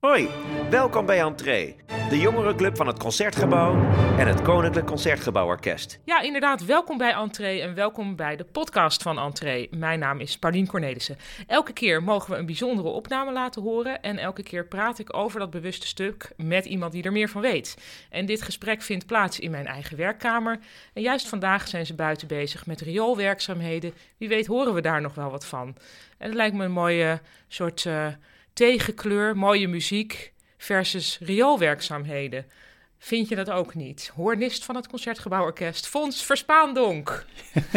Hoi, welkom bij Entree, de jongerenclub van het Concertgebouw en het Koninklijk Concertgebouworkest. Ja, inderdaad. Welkom bij Entree en welkom bij de podcast van Entree. Mijn naam is Paulien Cornelissen. Elke keer mogen we een bijzondere opname laten horen en elke keer praat ik over dat bewuste stuk met iemand die er meer van weet. En dit gesprek vindt plaats in mijn eigen werkkamer. En juist vandaag zijn ze buiten bezig met rioolwerkzaamheden. Wie weet horen we daar nog wel wat van. En het lijkt me een mooie soort uh, tegenkleur, mooie muziek versus rioolwerkzaamheden. Vind je dat ook niet? Hoornist van het Concertgebouworkest, Fons Verspaandonk.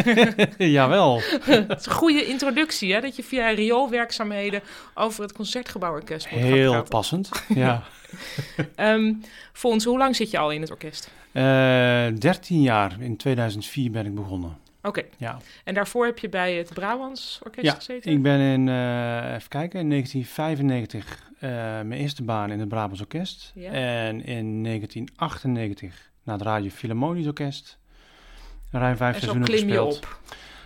Jawel. Het is een goede introductie, hè? Dat je via rioolwerkzaamheden over het Concertgebouworkest wordt Heel passend, ja. um, Fons, hoe lang zit je al in het orkest? Uh, 13 jaar. In 2004 ben ik begonnen. Oké. Okay. Ja. En daarvoor heb je bij het Brabants Orkest ja, gezeten? ik ben in, uh, even kijken, in 1995 uh, mijn eerste baan in het Brabants Orkest. Ja. En in 1998 naar het Radio Philharmonisch Orkest. Ruim vijf en zo seizoenen klim je gespeeld. op.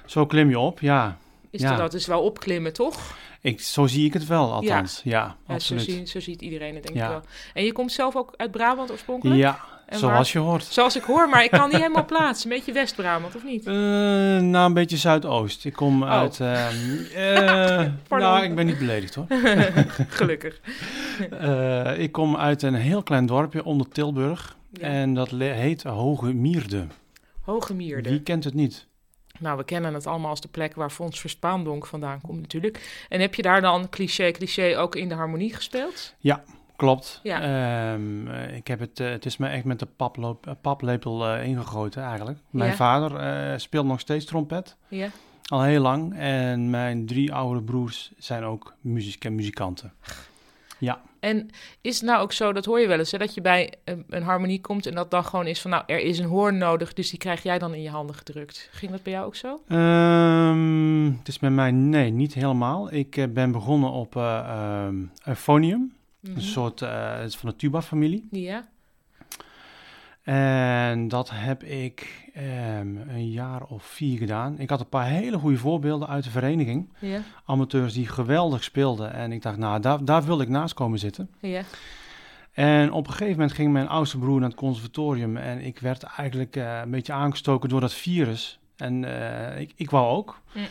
Zo klim je op, ja. Is ja. dat, is wel opklimmen, toch? Ik, zo zie ik het wel, althans. Ja, ja, Ja, zo, zie, zo ziet iedereen het, denk ik wel. En je komt zelf ook uit Brabant oorspronkelijk? Ja, En zoals waar- je hoort. Zoals ik hoor, maar ik kan niet helemaal plaatsen. Een beetje West-Brabant, of niet? Eh, nou, een beetje Zuidoost. Ik kom Oh. uit... ehm, eh, nou, ik ben niet beledigd hoor. Gelukkig. Eh, ik kom uit een heel klein dorpje onder Tilburg. Ja. En dat heet Hoge Mierde. Hoge Mierde. Wie kent het niet? Nou, we kennen het allemaal als de plek waar Fons Verspaandonk vandaan komt natuurlijk. En heb je daar dan cliché, cliché ook in de harmonie gespeeld? Klopt. Ja. Ehm, eh, ik heb het, eh, het is me echt met de paploop, eh, paplepel eh, ingegoten eigenlijk. Mijn Ja. vader speelt nog steeds trompet. Ja. Al heel lang. En mijn drie oudere broers zijn ook muziek muzikanten. Ja. En is het nou ook zo, dat hoor je wel eens, hè, dat je bij een, een harmonie komt en dat dan gewoon is van, nou, er is een hoorn nodig, dus die krijg jij dan in je handen gedrukt. Ging dat bij jou ook zo? Ehm, het is bij mij, nee, niet helemaal. Ik ben begonnen op eh euphonium. Mhm. Een soort, het is van de tuba-familie. Ja. En dat heb ik ehm, een jaar of vier gedaan. Ik had een paar hele goede voorbeelden uit de vereniging. Ja. Amateurs die geweldig speelden. En ik dacht, nou, daar, daar wilde ik naast komen zitten. Ja. En op een gegeven moment ging mijn oudste broer naar het conservatorium. En ik werd eigenlijk eh, een beetje aangestoken door dat virus. En eh, ik, ik wou ook. Mm.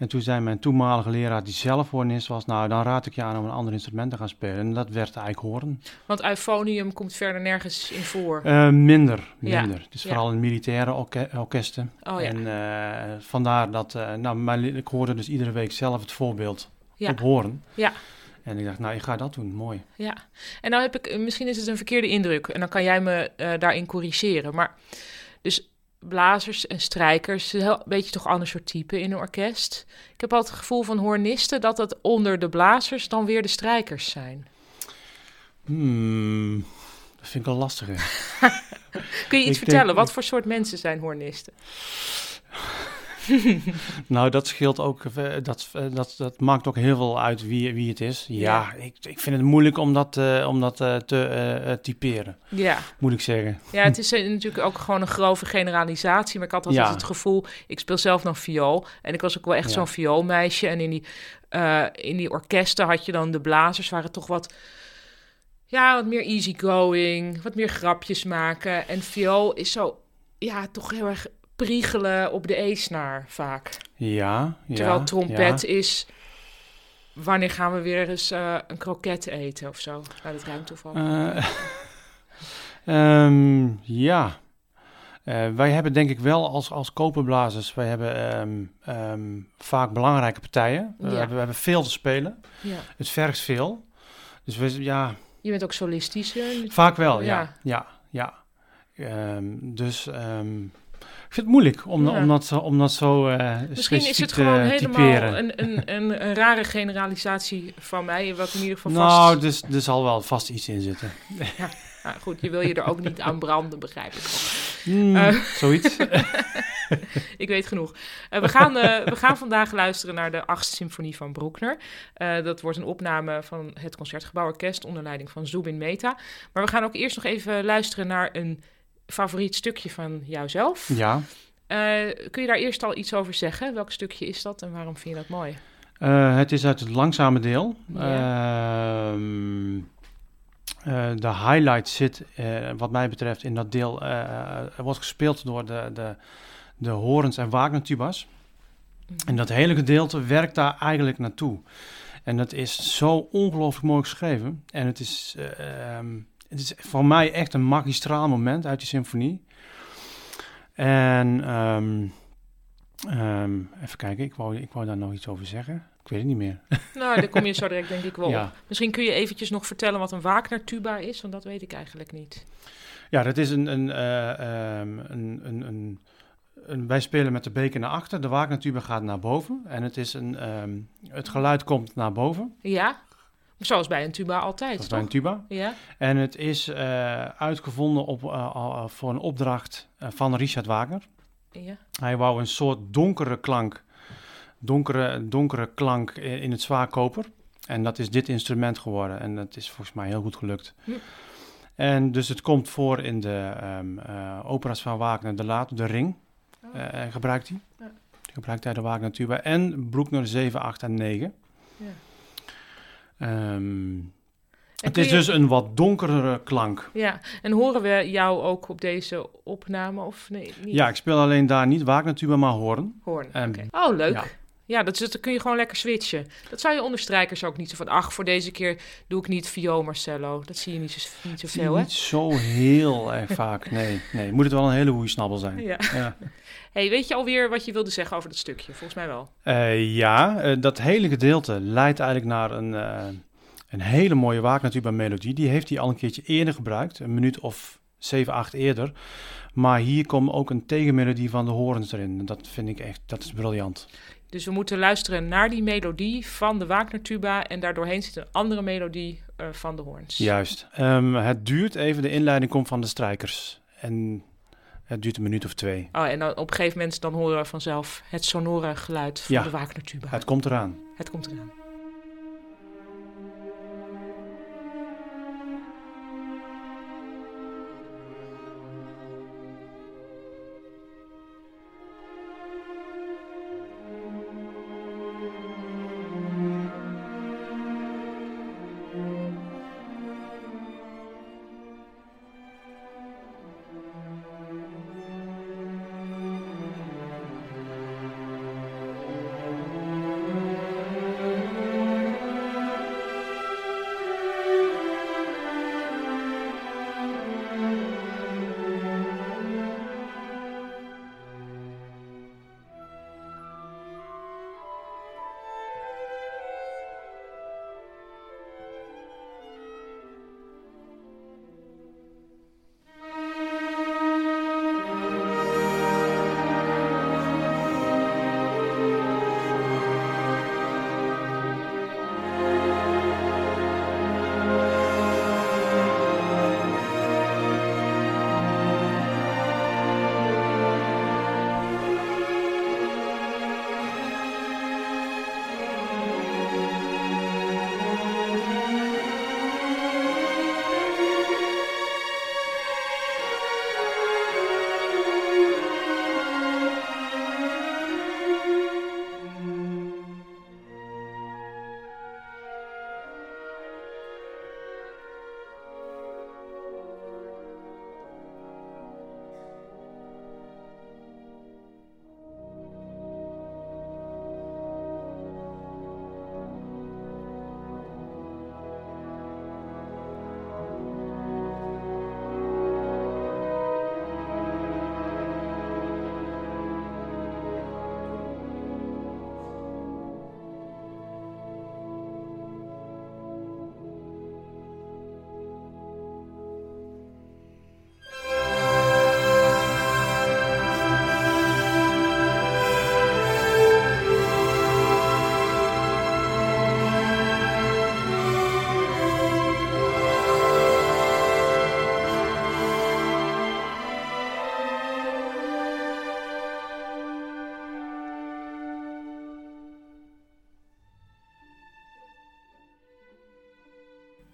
En toen zei mijn toenmalige leraar, die zelf hoornist was... nou, dan raad ik je aan om een ander instrument te gaan spelen. En dat werd eigenlijk horen. Want euphonium komt verder nergens in voor. Eh, minder, Ja, minder. Het is ja. vooral in militaire orke- orkesten. oh ja. En eh, vandaar dat, eh, nou, mijn, ik hoorde dus iedere week zelf het voorbeeld Ja. op horen. Ja. En ik dacht, nou, ik ga dat doen, mooi. Ja, en nou heb ik, misschien is het een verkeerde indruk en dan kan jij me daarin corrigeren. Maar dus blazers en strijkers, een beetje toch ander soort type in een orkest. Ik heb altijd het gevoel van hoornisten dat het onder de blazers dan weer de strijkers zijn. Hmm, dat vind ik wel lastig, hè. Kun je iets Ik vertellen? denk- Wat voor soort mensen zijn hoornisten? Nou, dat scheelt ook, eh, dat, eh, dat, dat maakt ook heel veel uit wie, wie het is. Ja, Ik, ik vind het moeilijk om dat, eh, om dat te typeren, Ja. moet ik zeggen. ja, het is natuurlijk ook gewoon een grove generalisatie. Maar ik had altijd Ja. het gevoel, ik speel zelf nog viool. En ik was ook wel echt Ja. zo'n vioolmeisje. En in die, in die orkesten had je dan de blazers, waren toch wat... Ja, wat meer easygoing, wat meer grapjes maken. En viool is zo, ja, toch heel erg priegelen op de E-snaar vaak. Ja, ja. Terwijl trompet ja. is... Wanneer gaan we weer eens eh, een kroket eten of zo? Nou, dat ruimt toevallig. Eh, ehm, ja. Eh, wij hebben denk ik wel als, als koperblazers, wij hebben ehm, ehm, vaak belangrijke partijen. We, hebben, we hebben veel te spelen. ja. Het vergt veel. Dus we, ja, Je bent ook solistisch. vaak wel, ja. Ja. Ja, ja. Dus ik vind het moeilijk om, Ja. om, dat, zo- om dat zo eh Misschien is het gewoon helemaal typeren. een, een, een, een rare generalisatie van mij, wat in ieder geval Nou, vast... dus, er zal wel vast iets in zitten. Nou, goed, je wil je er ook niet aan branden, begrijp ik. wel. Hmm, Eh. Zoiets. Ik weet genoeg. Eh, we, gaan, eh, we gaan vandaag luisteren naar de achtste symfonie van Bruckner. Eh, dat wordt een opname van het Concertgebouworkest onder leiding van Zubin Mehta. Maar we gaan ook eerst nog even luisteren naar een favoriet stukje van jouzelf. ja. Eh, kun je daar eerst al iets over zeggen? Welk stukje is dat en waarom vind je dat mooi? Eh, het is uit het langzame deel. Ja. Ehm, eh, de highlight zit, wat mij betreft, in dat deel. er wordt gespeeld door de, de, de horens en Wagner-tubas. En dat hele gedeelte werkt daar eigenlijk naartoe. En dat is zo ongelooflijk mooi geschreven. En het is, eh, ehm, het is voor mij echt een magistraal moment uit die symfonie. En ehm, ehm, even kijken, ik wou, ik wou daar nog iets over zeggen. Ik weet het niet meer. Nou, daar kom je zo direct denk ik wel Ja. op. Misschien kun je eventjes nog vertellen wat een Wagner-tuba is, want dat weet ik eigenlijk niet. Ja, dat is een, een, eh, ehm, een, een, een, Wij spelen met de beker naar achter. De Wagner-tuba gaat naar boven. En het, is een, het geluid komt naar boven. Ja? Zoals bij een tuba altijd, Dat is bij toch? een tuba. Ja? En het is eh, uitgevonden op, eh, al voor een opdracht eh, van Richard Wagner. Ja. Hij wou een soort donkere klank, donkere, donkere klank in het zwaarkoper. En dat is dit instrument geworden. En dat is volgens mij heel goed gelukt. Hm. En dus het komt voor in de ehm, eh, opera's van Wagner, de laat, de ring. Oh. eh, gebruikt hij. Ja. Gebruikt hij de Wagner tuba. En Bruckner 7, 8 en 9. Ja. Ehm, het is je- dus een wat donkere klank. Ja, en horen we jou ook op deze opname of nee? Niet? Ja, ik speel alleen daar niet tuba, maar hoorn. Hoorn, oké. Oh, leuk. ja. Ja, dat, is, dat kun je gewoon lekker switchen. Dat zou je onder strijkers ook niet zo van... Ach, voor deze keer doe ik niet viool, Marcello. Dat zie je niet, zo, niet Zie zoveel, je hè? niet zo heel erg vaak. Nee, nee. Moet het wel een hele goede snabbel zijn. Ja. Ja, hey, weet je alweer wat je wilde zeggen over dat stukje? Volgens mij wel. Eh, ja eh, dat hele gedeelte leidt eigenlijk naar een, eh, een hele mooie Wagner melodie. Die heeft hij al een keertje eerder gebruikt. Een minuut of 7, 8 eerder. Maar hier komt ook een tegenmelodie van de horens erin. Dat vind ik echt, dat is briljant. Dus we moeten luisteren naar die melodie van de Wagner-tuba... en daardoorheen zit een andere melodie eh, van de hoorns. Juist. Ehm, het duurt even, de inleiding komt van de strijkers. En het duurt een minuut of twee. Oh, en dan, op een gegeven moment dan horen we vanzelf het sonore geluid van Ja. de Wagner-tuba. Het komt eraan. Het komt eraan.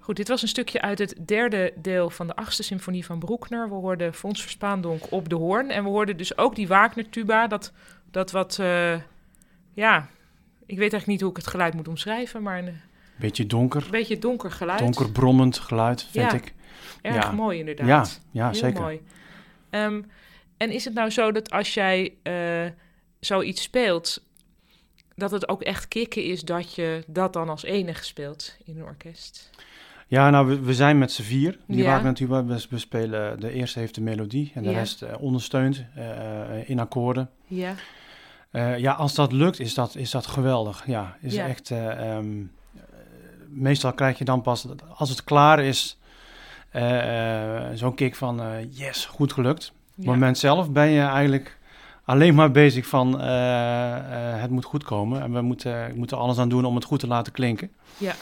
Goed, dit was een stukje uit het derde deel van de achtste symfonie van Bruckner. We hoorden Fons Verspaandonk op de hoorn. En we hoorden dus ook die Wagner-tuba, dat, dat wat... eh, ja, ik weet eigenlijk niet hoe ik het geluid moet omschrijven, maar... een- Beetje donker. Beetje donker geluid. Donker brommend geluid, vind Ja. ik. Erg ja. mooi inderdaad. Ja, ja Heel zeker. mooi. Ehm, en is het nou zo dat als jij eh, zoiets speelt, dat het ook echt kicken is dat je dat dan als enige speelt in een orkest? Ja, nou, we, we zijn met z'n vier. Die Ja. waren natuurlijk, we, we spelen, de eerste heeft de melodie en de Ja. rest eh, ondersteunt eh, in akkoorden. Ja, Eh, ja, als dat lukt, is dat, is dat geweldig. Ja, is Ja. echt. eh, ehm, eh, meestal krijg je dan pas, als het klaar is, eh, eh, zo'n kick van eh, yes, goed gelukt. Op het moment zelf ben je eigenlijk alleen maar bezig van eh, eh, het moet goed komen en we moeten, we moeten alles aan doen om het goed te laten klinken. Ja.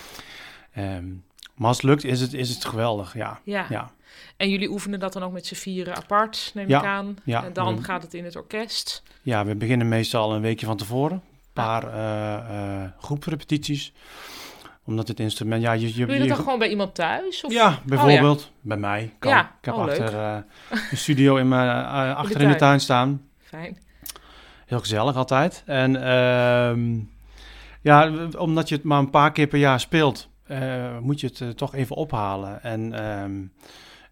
Ehm, maar als het lukt, is het, is het geweldig. Ja, ja. ja. En jullie oefenen dat dan ook met z'n vieren apart, neem Ja, ik aan. ja. En dan We- gaat het in het orkest. ja, we beginnen meestal een weekje van tevoren. Een paar eh, eh, groeprepetities. Omdat het instrument, ja, je, je, Doe je dat dan gewoon bij iemand thuis? Of? Ja, bijvoorbeeld. Bij mij. Kan. Ja, Ik heb oh, achter eh, een studio in mijn, achter in de tuin. tuin staan. Fijn. Heel gezellig altijd. En ehm, ja, omdat je het maar een paar keer per jaar speelt, eh, moet je het eh, toch even ophalen. En ehm,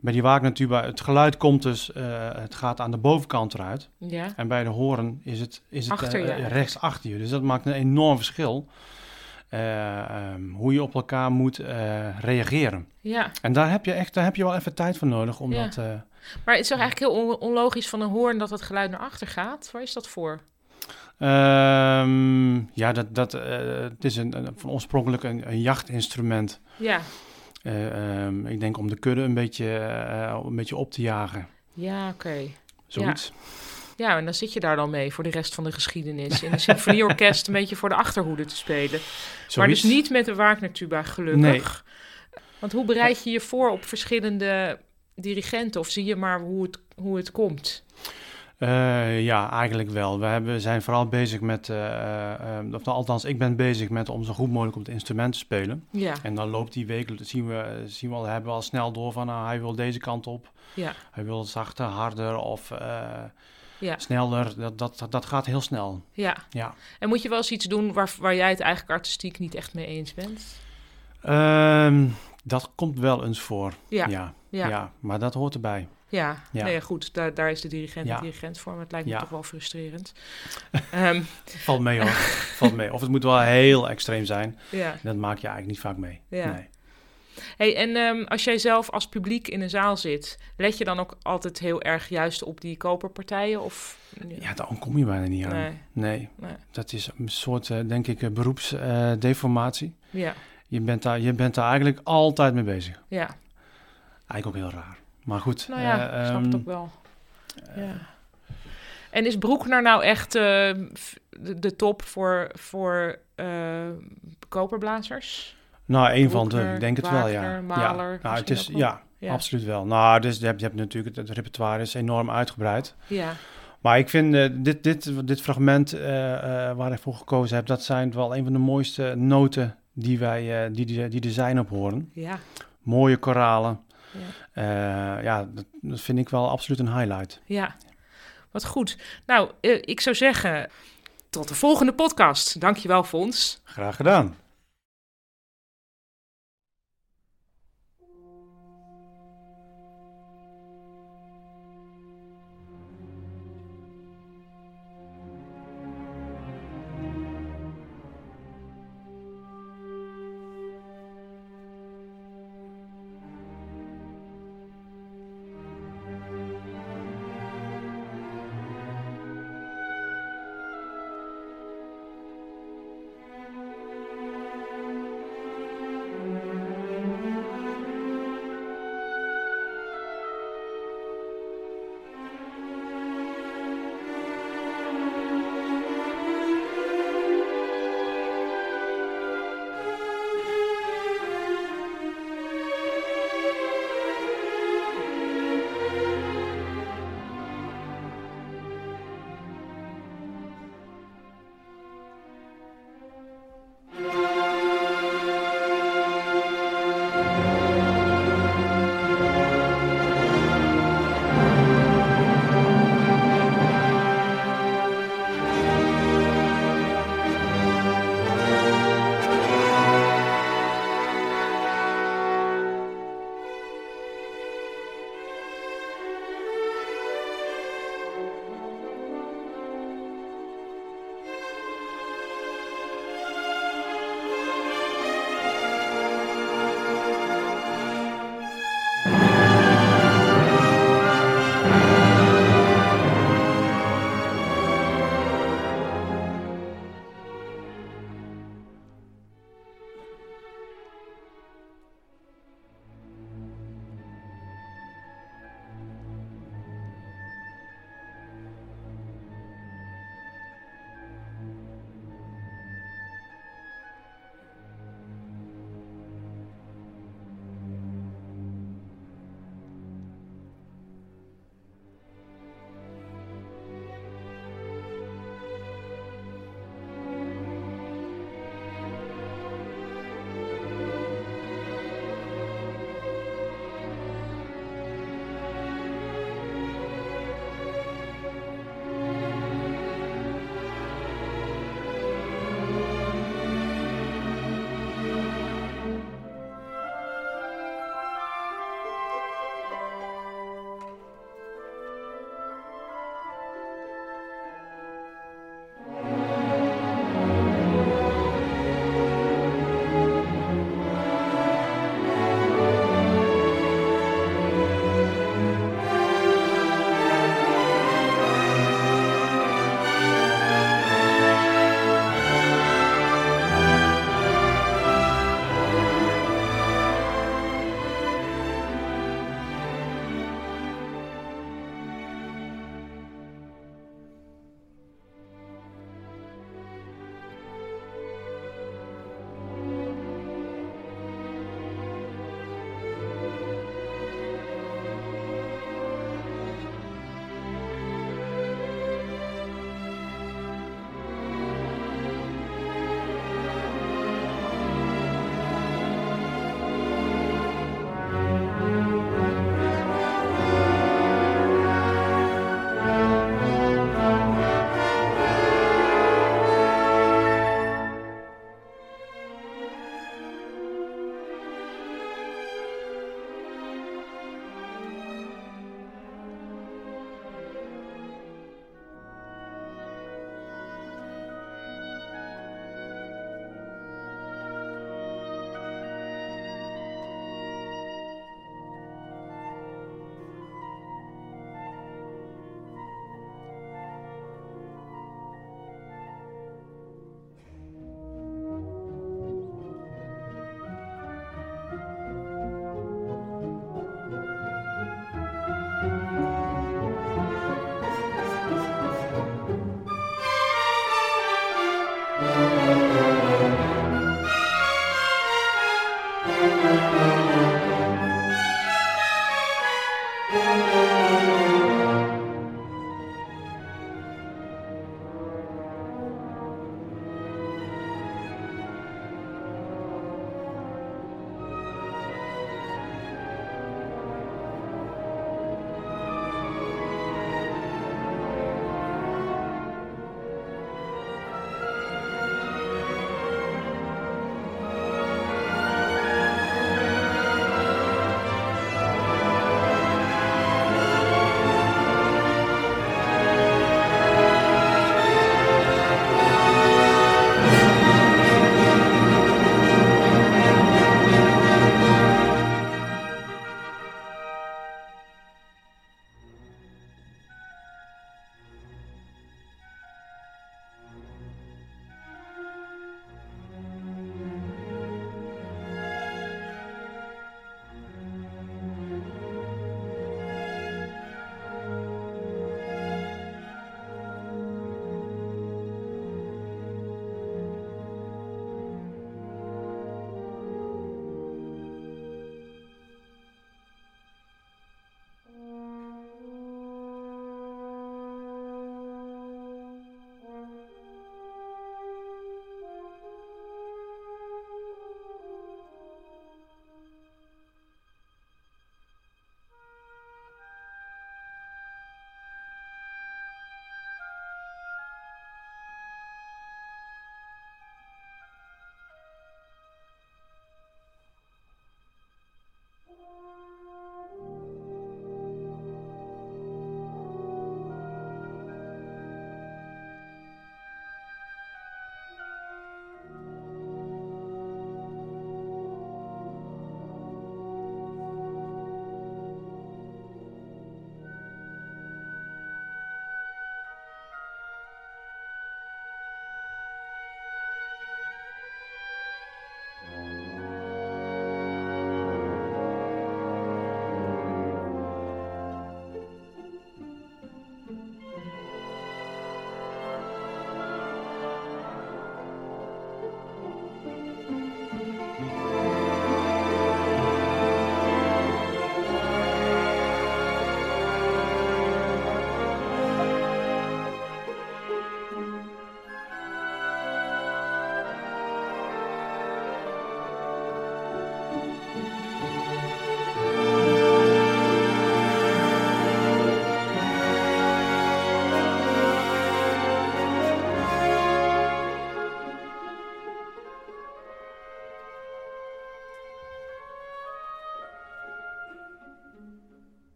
bij die Wagner-tuba, het geluid komt dus, eh, het gaat aan de bovenkant eruit. Ja, En bij de horen is het, is het Achter rechts achter je. Dus dat maakt een enorm verschil. eh, ehm, hoe je op elkaar moet reageren. ja. En daar heb je echt daar heb je wel even tijd voor nodig om Ja. dat. Maar het is toch eigenlijk heel on- onlogisch van een hoorn dat het geluid naar achter gaat? Waar is dat voor? Ehm, ja, dat, dat, eh, het is een, een- van oorspronkelijk een, een jachtinstrument. Ja, Eh, ehm, ik denk om de kudde een beetje, eh, een beetje op te jagen. ja, oké. Zoiets. Ja, en dan zit je daar dan mee voor de rest van de geschiedenis. In een symfonieorkest een beetje voor de achterhoede te spelen. Maar dus niet met de Wagner-tuba, gelukkig. Want hoe bereid je je voor op verschillende dirigenten? Of zie je maar hoe het, hoe het komt? Eh, ja, eigenlijk wel. We hebben, zijn vooral bezig met, eh, eh, of nou, althans, ik ben bezig met om zo goed mogelijk op het instrument te spelen. Ja, En dan loopt die week, zien we, zien we al, hebben we al snel door van, nou, hij wil deze kant op. ja, Hij wil zachter, harder of ja, sneller. Dat, dat, dat gaat heel snel. ja. Ja. En moet je wel eens iets doen waar, waar jij het eigenlijk artistiek niet echt mee eens bent? Ehm, dat komt wel eens voor. Ja, ja. ja. maar dat hoort erbij. Ja. Ja. Nee, goed, daar, daar is de dirigent Ja. de dirigent voor. Maar het lijkt me Ja. toch wel frustrerend. Ehm, Valt mee hoor. Valt mee. Of het moet wel heel extreem zijn. ja. Dat maak je eigenlijk niet vaak mee. Ja. Nee. Hey, en ehm, als jij zelf als publiek in een zaal zit, let je dan ook altijd heel erg juist op die koperpartijen? Of... Ja, daar kom je bijna niet aan. Nee. Nee. Nee. Dat is een soort, eh, denk ik, beroepsdeformatie. Ja, je, bent daar, je bent daar eigenlijk altijd mee bezig. ja. Eigenlijk ook heel raar. Maar goed. Nou ja, eh, ik snap het ehm, ook wel. ja. En is Broekner nou echt eh, de, de top voor, voor eh, koperblazers? Nou, een van de, ik denk het wel, ja. Ja. Nou, het is, ja, Ja. absoluut wel. Nou, dus je hebt, je hebt natuurlijk, het, het repertoire is enorm uitgebreid. Ja, Maar ik vind eh, dit, dit, dit fragment eh, eh, waar ik voor gekozen heb, dat zijn wel een van de mooiste noten die, wij, eh, die, die, die er zijn op horen. ja, Mooie koralen. Ja. Eh, ja, dat, dat vind ik wel absoluut een highlight. Ja, wat goed. Nou, eh, ik zou zeggen, tot de volgende podcast. Dankjewel, Fons. Graag gedaan.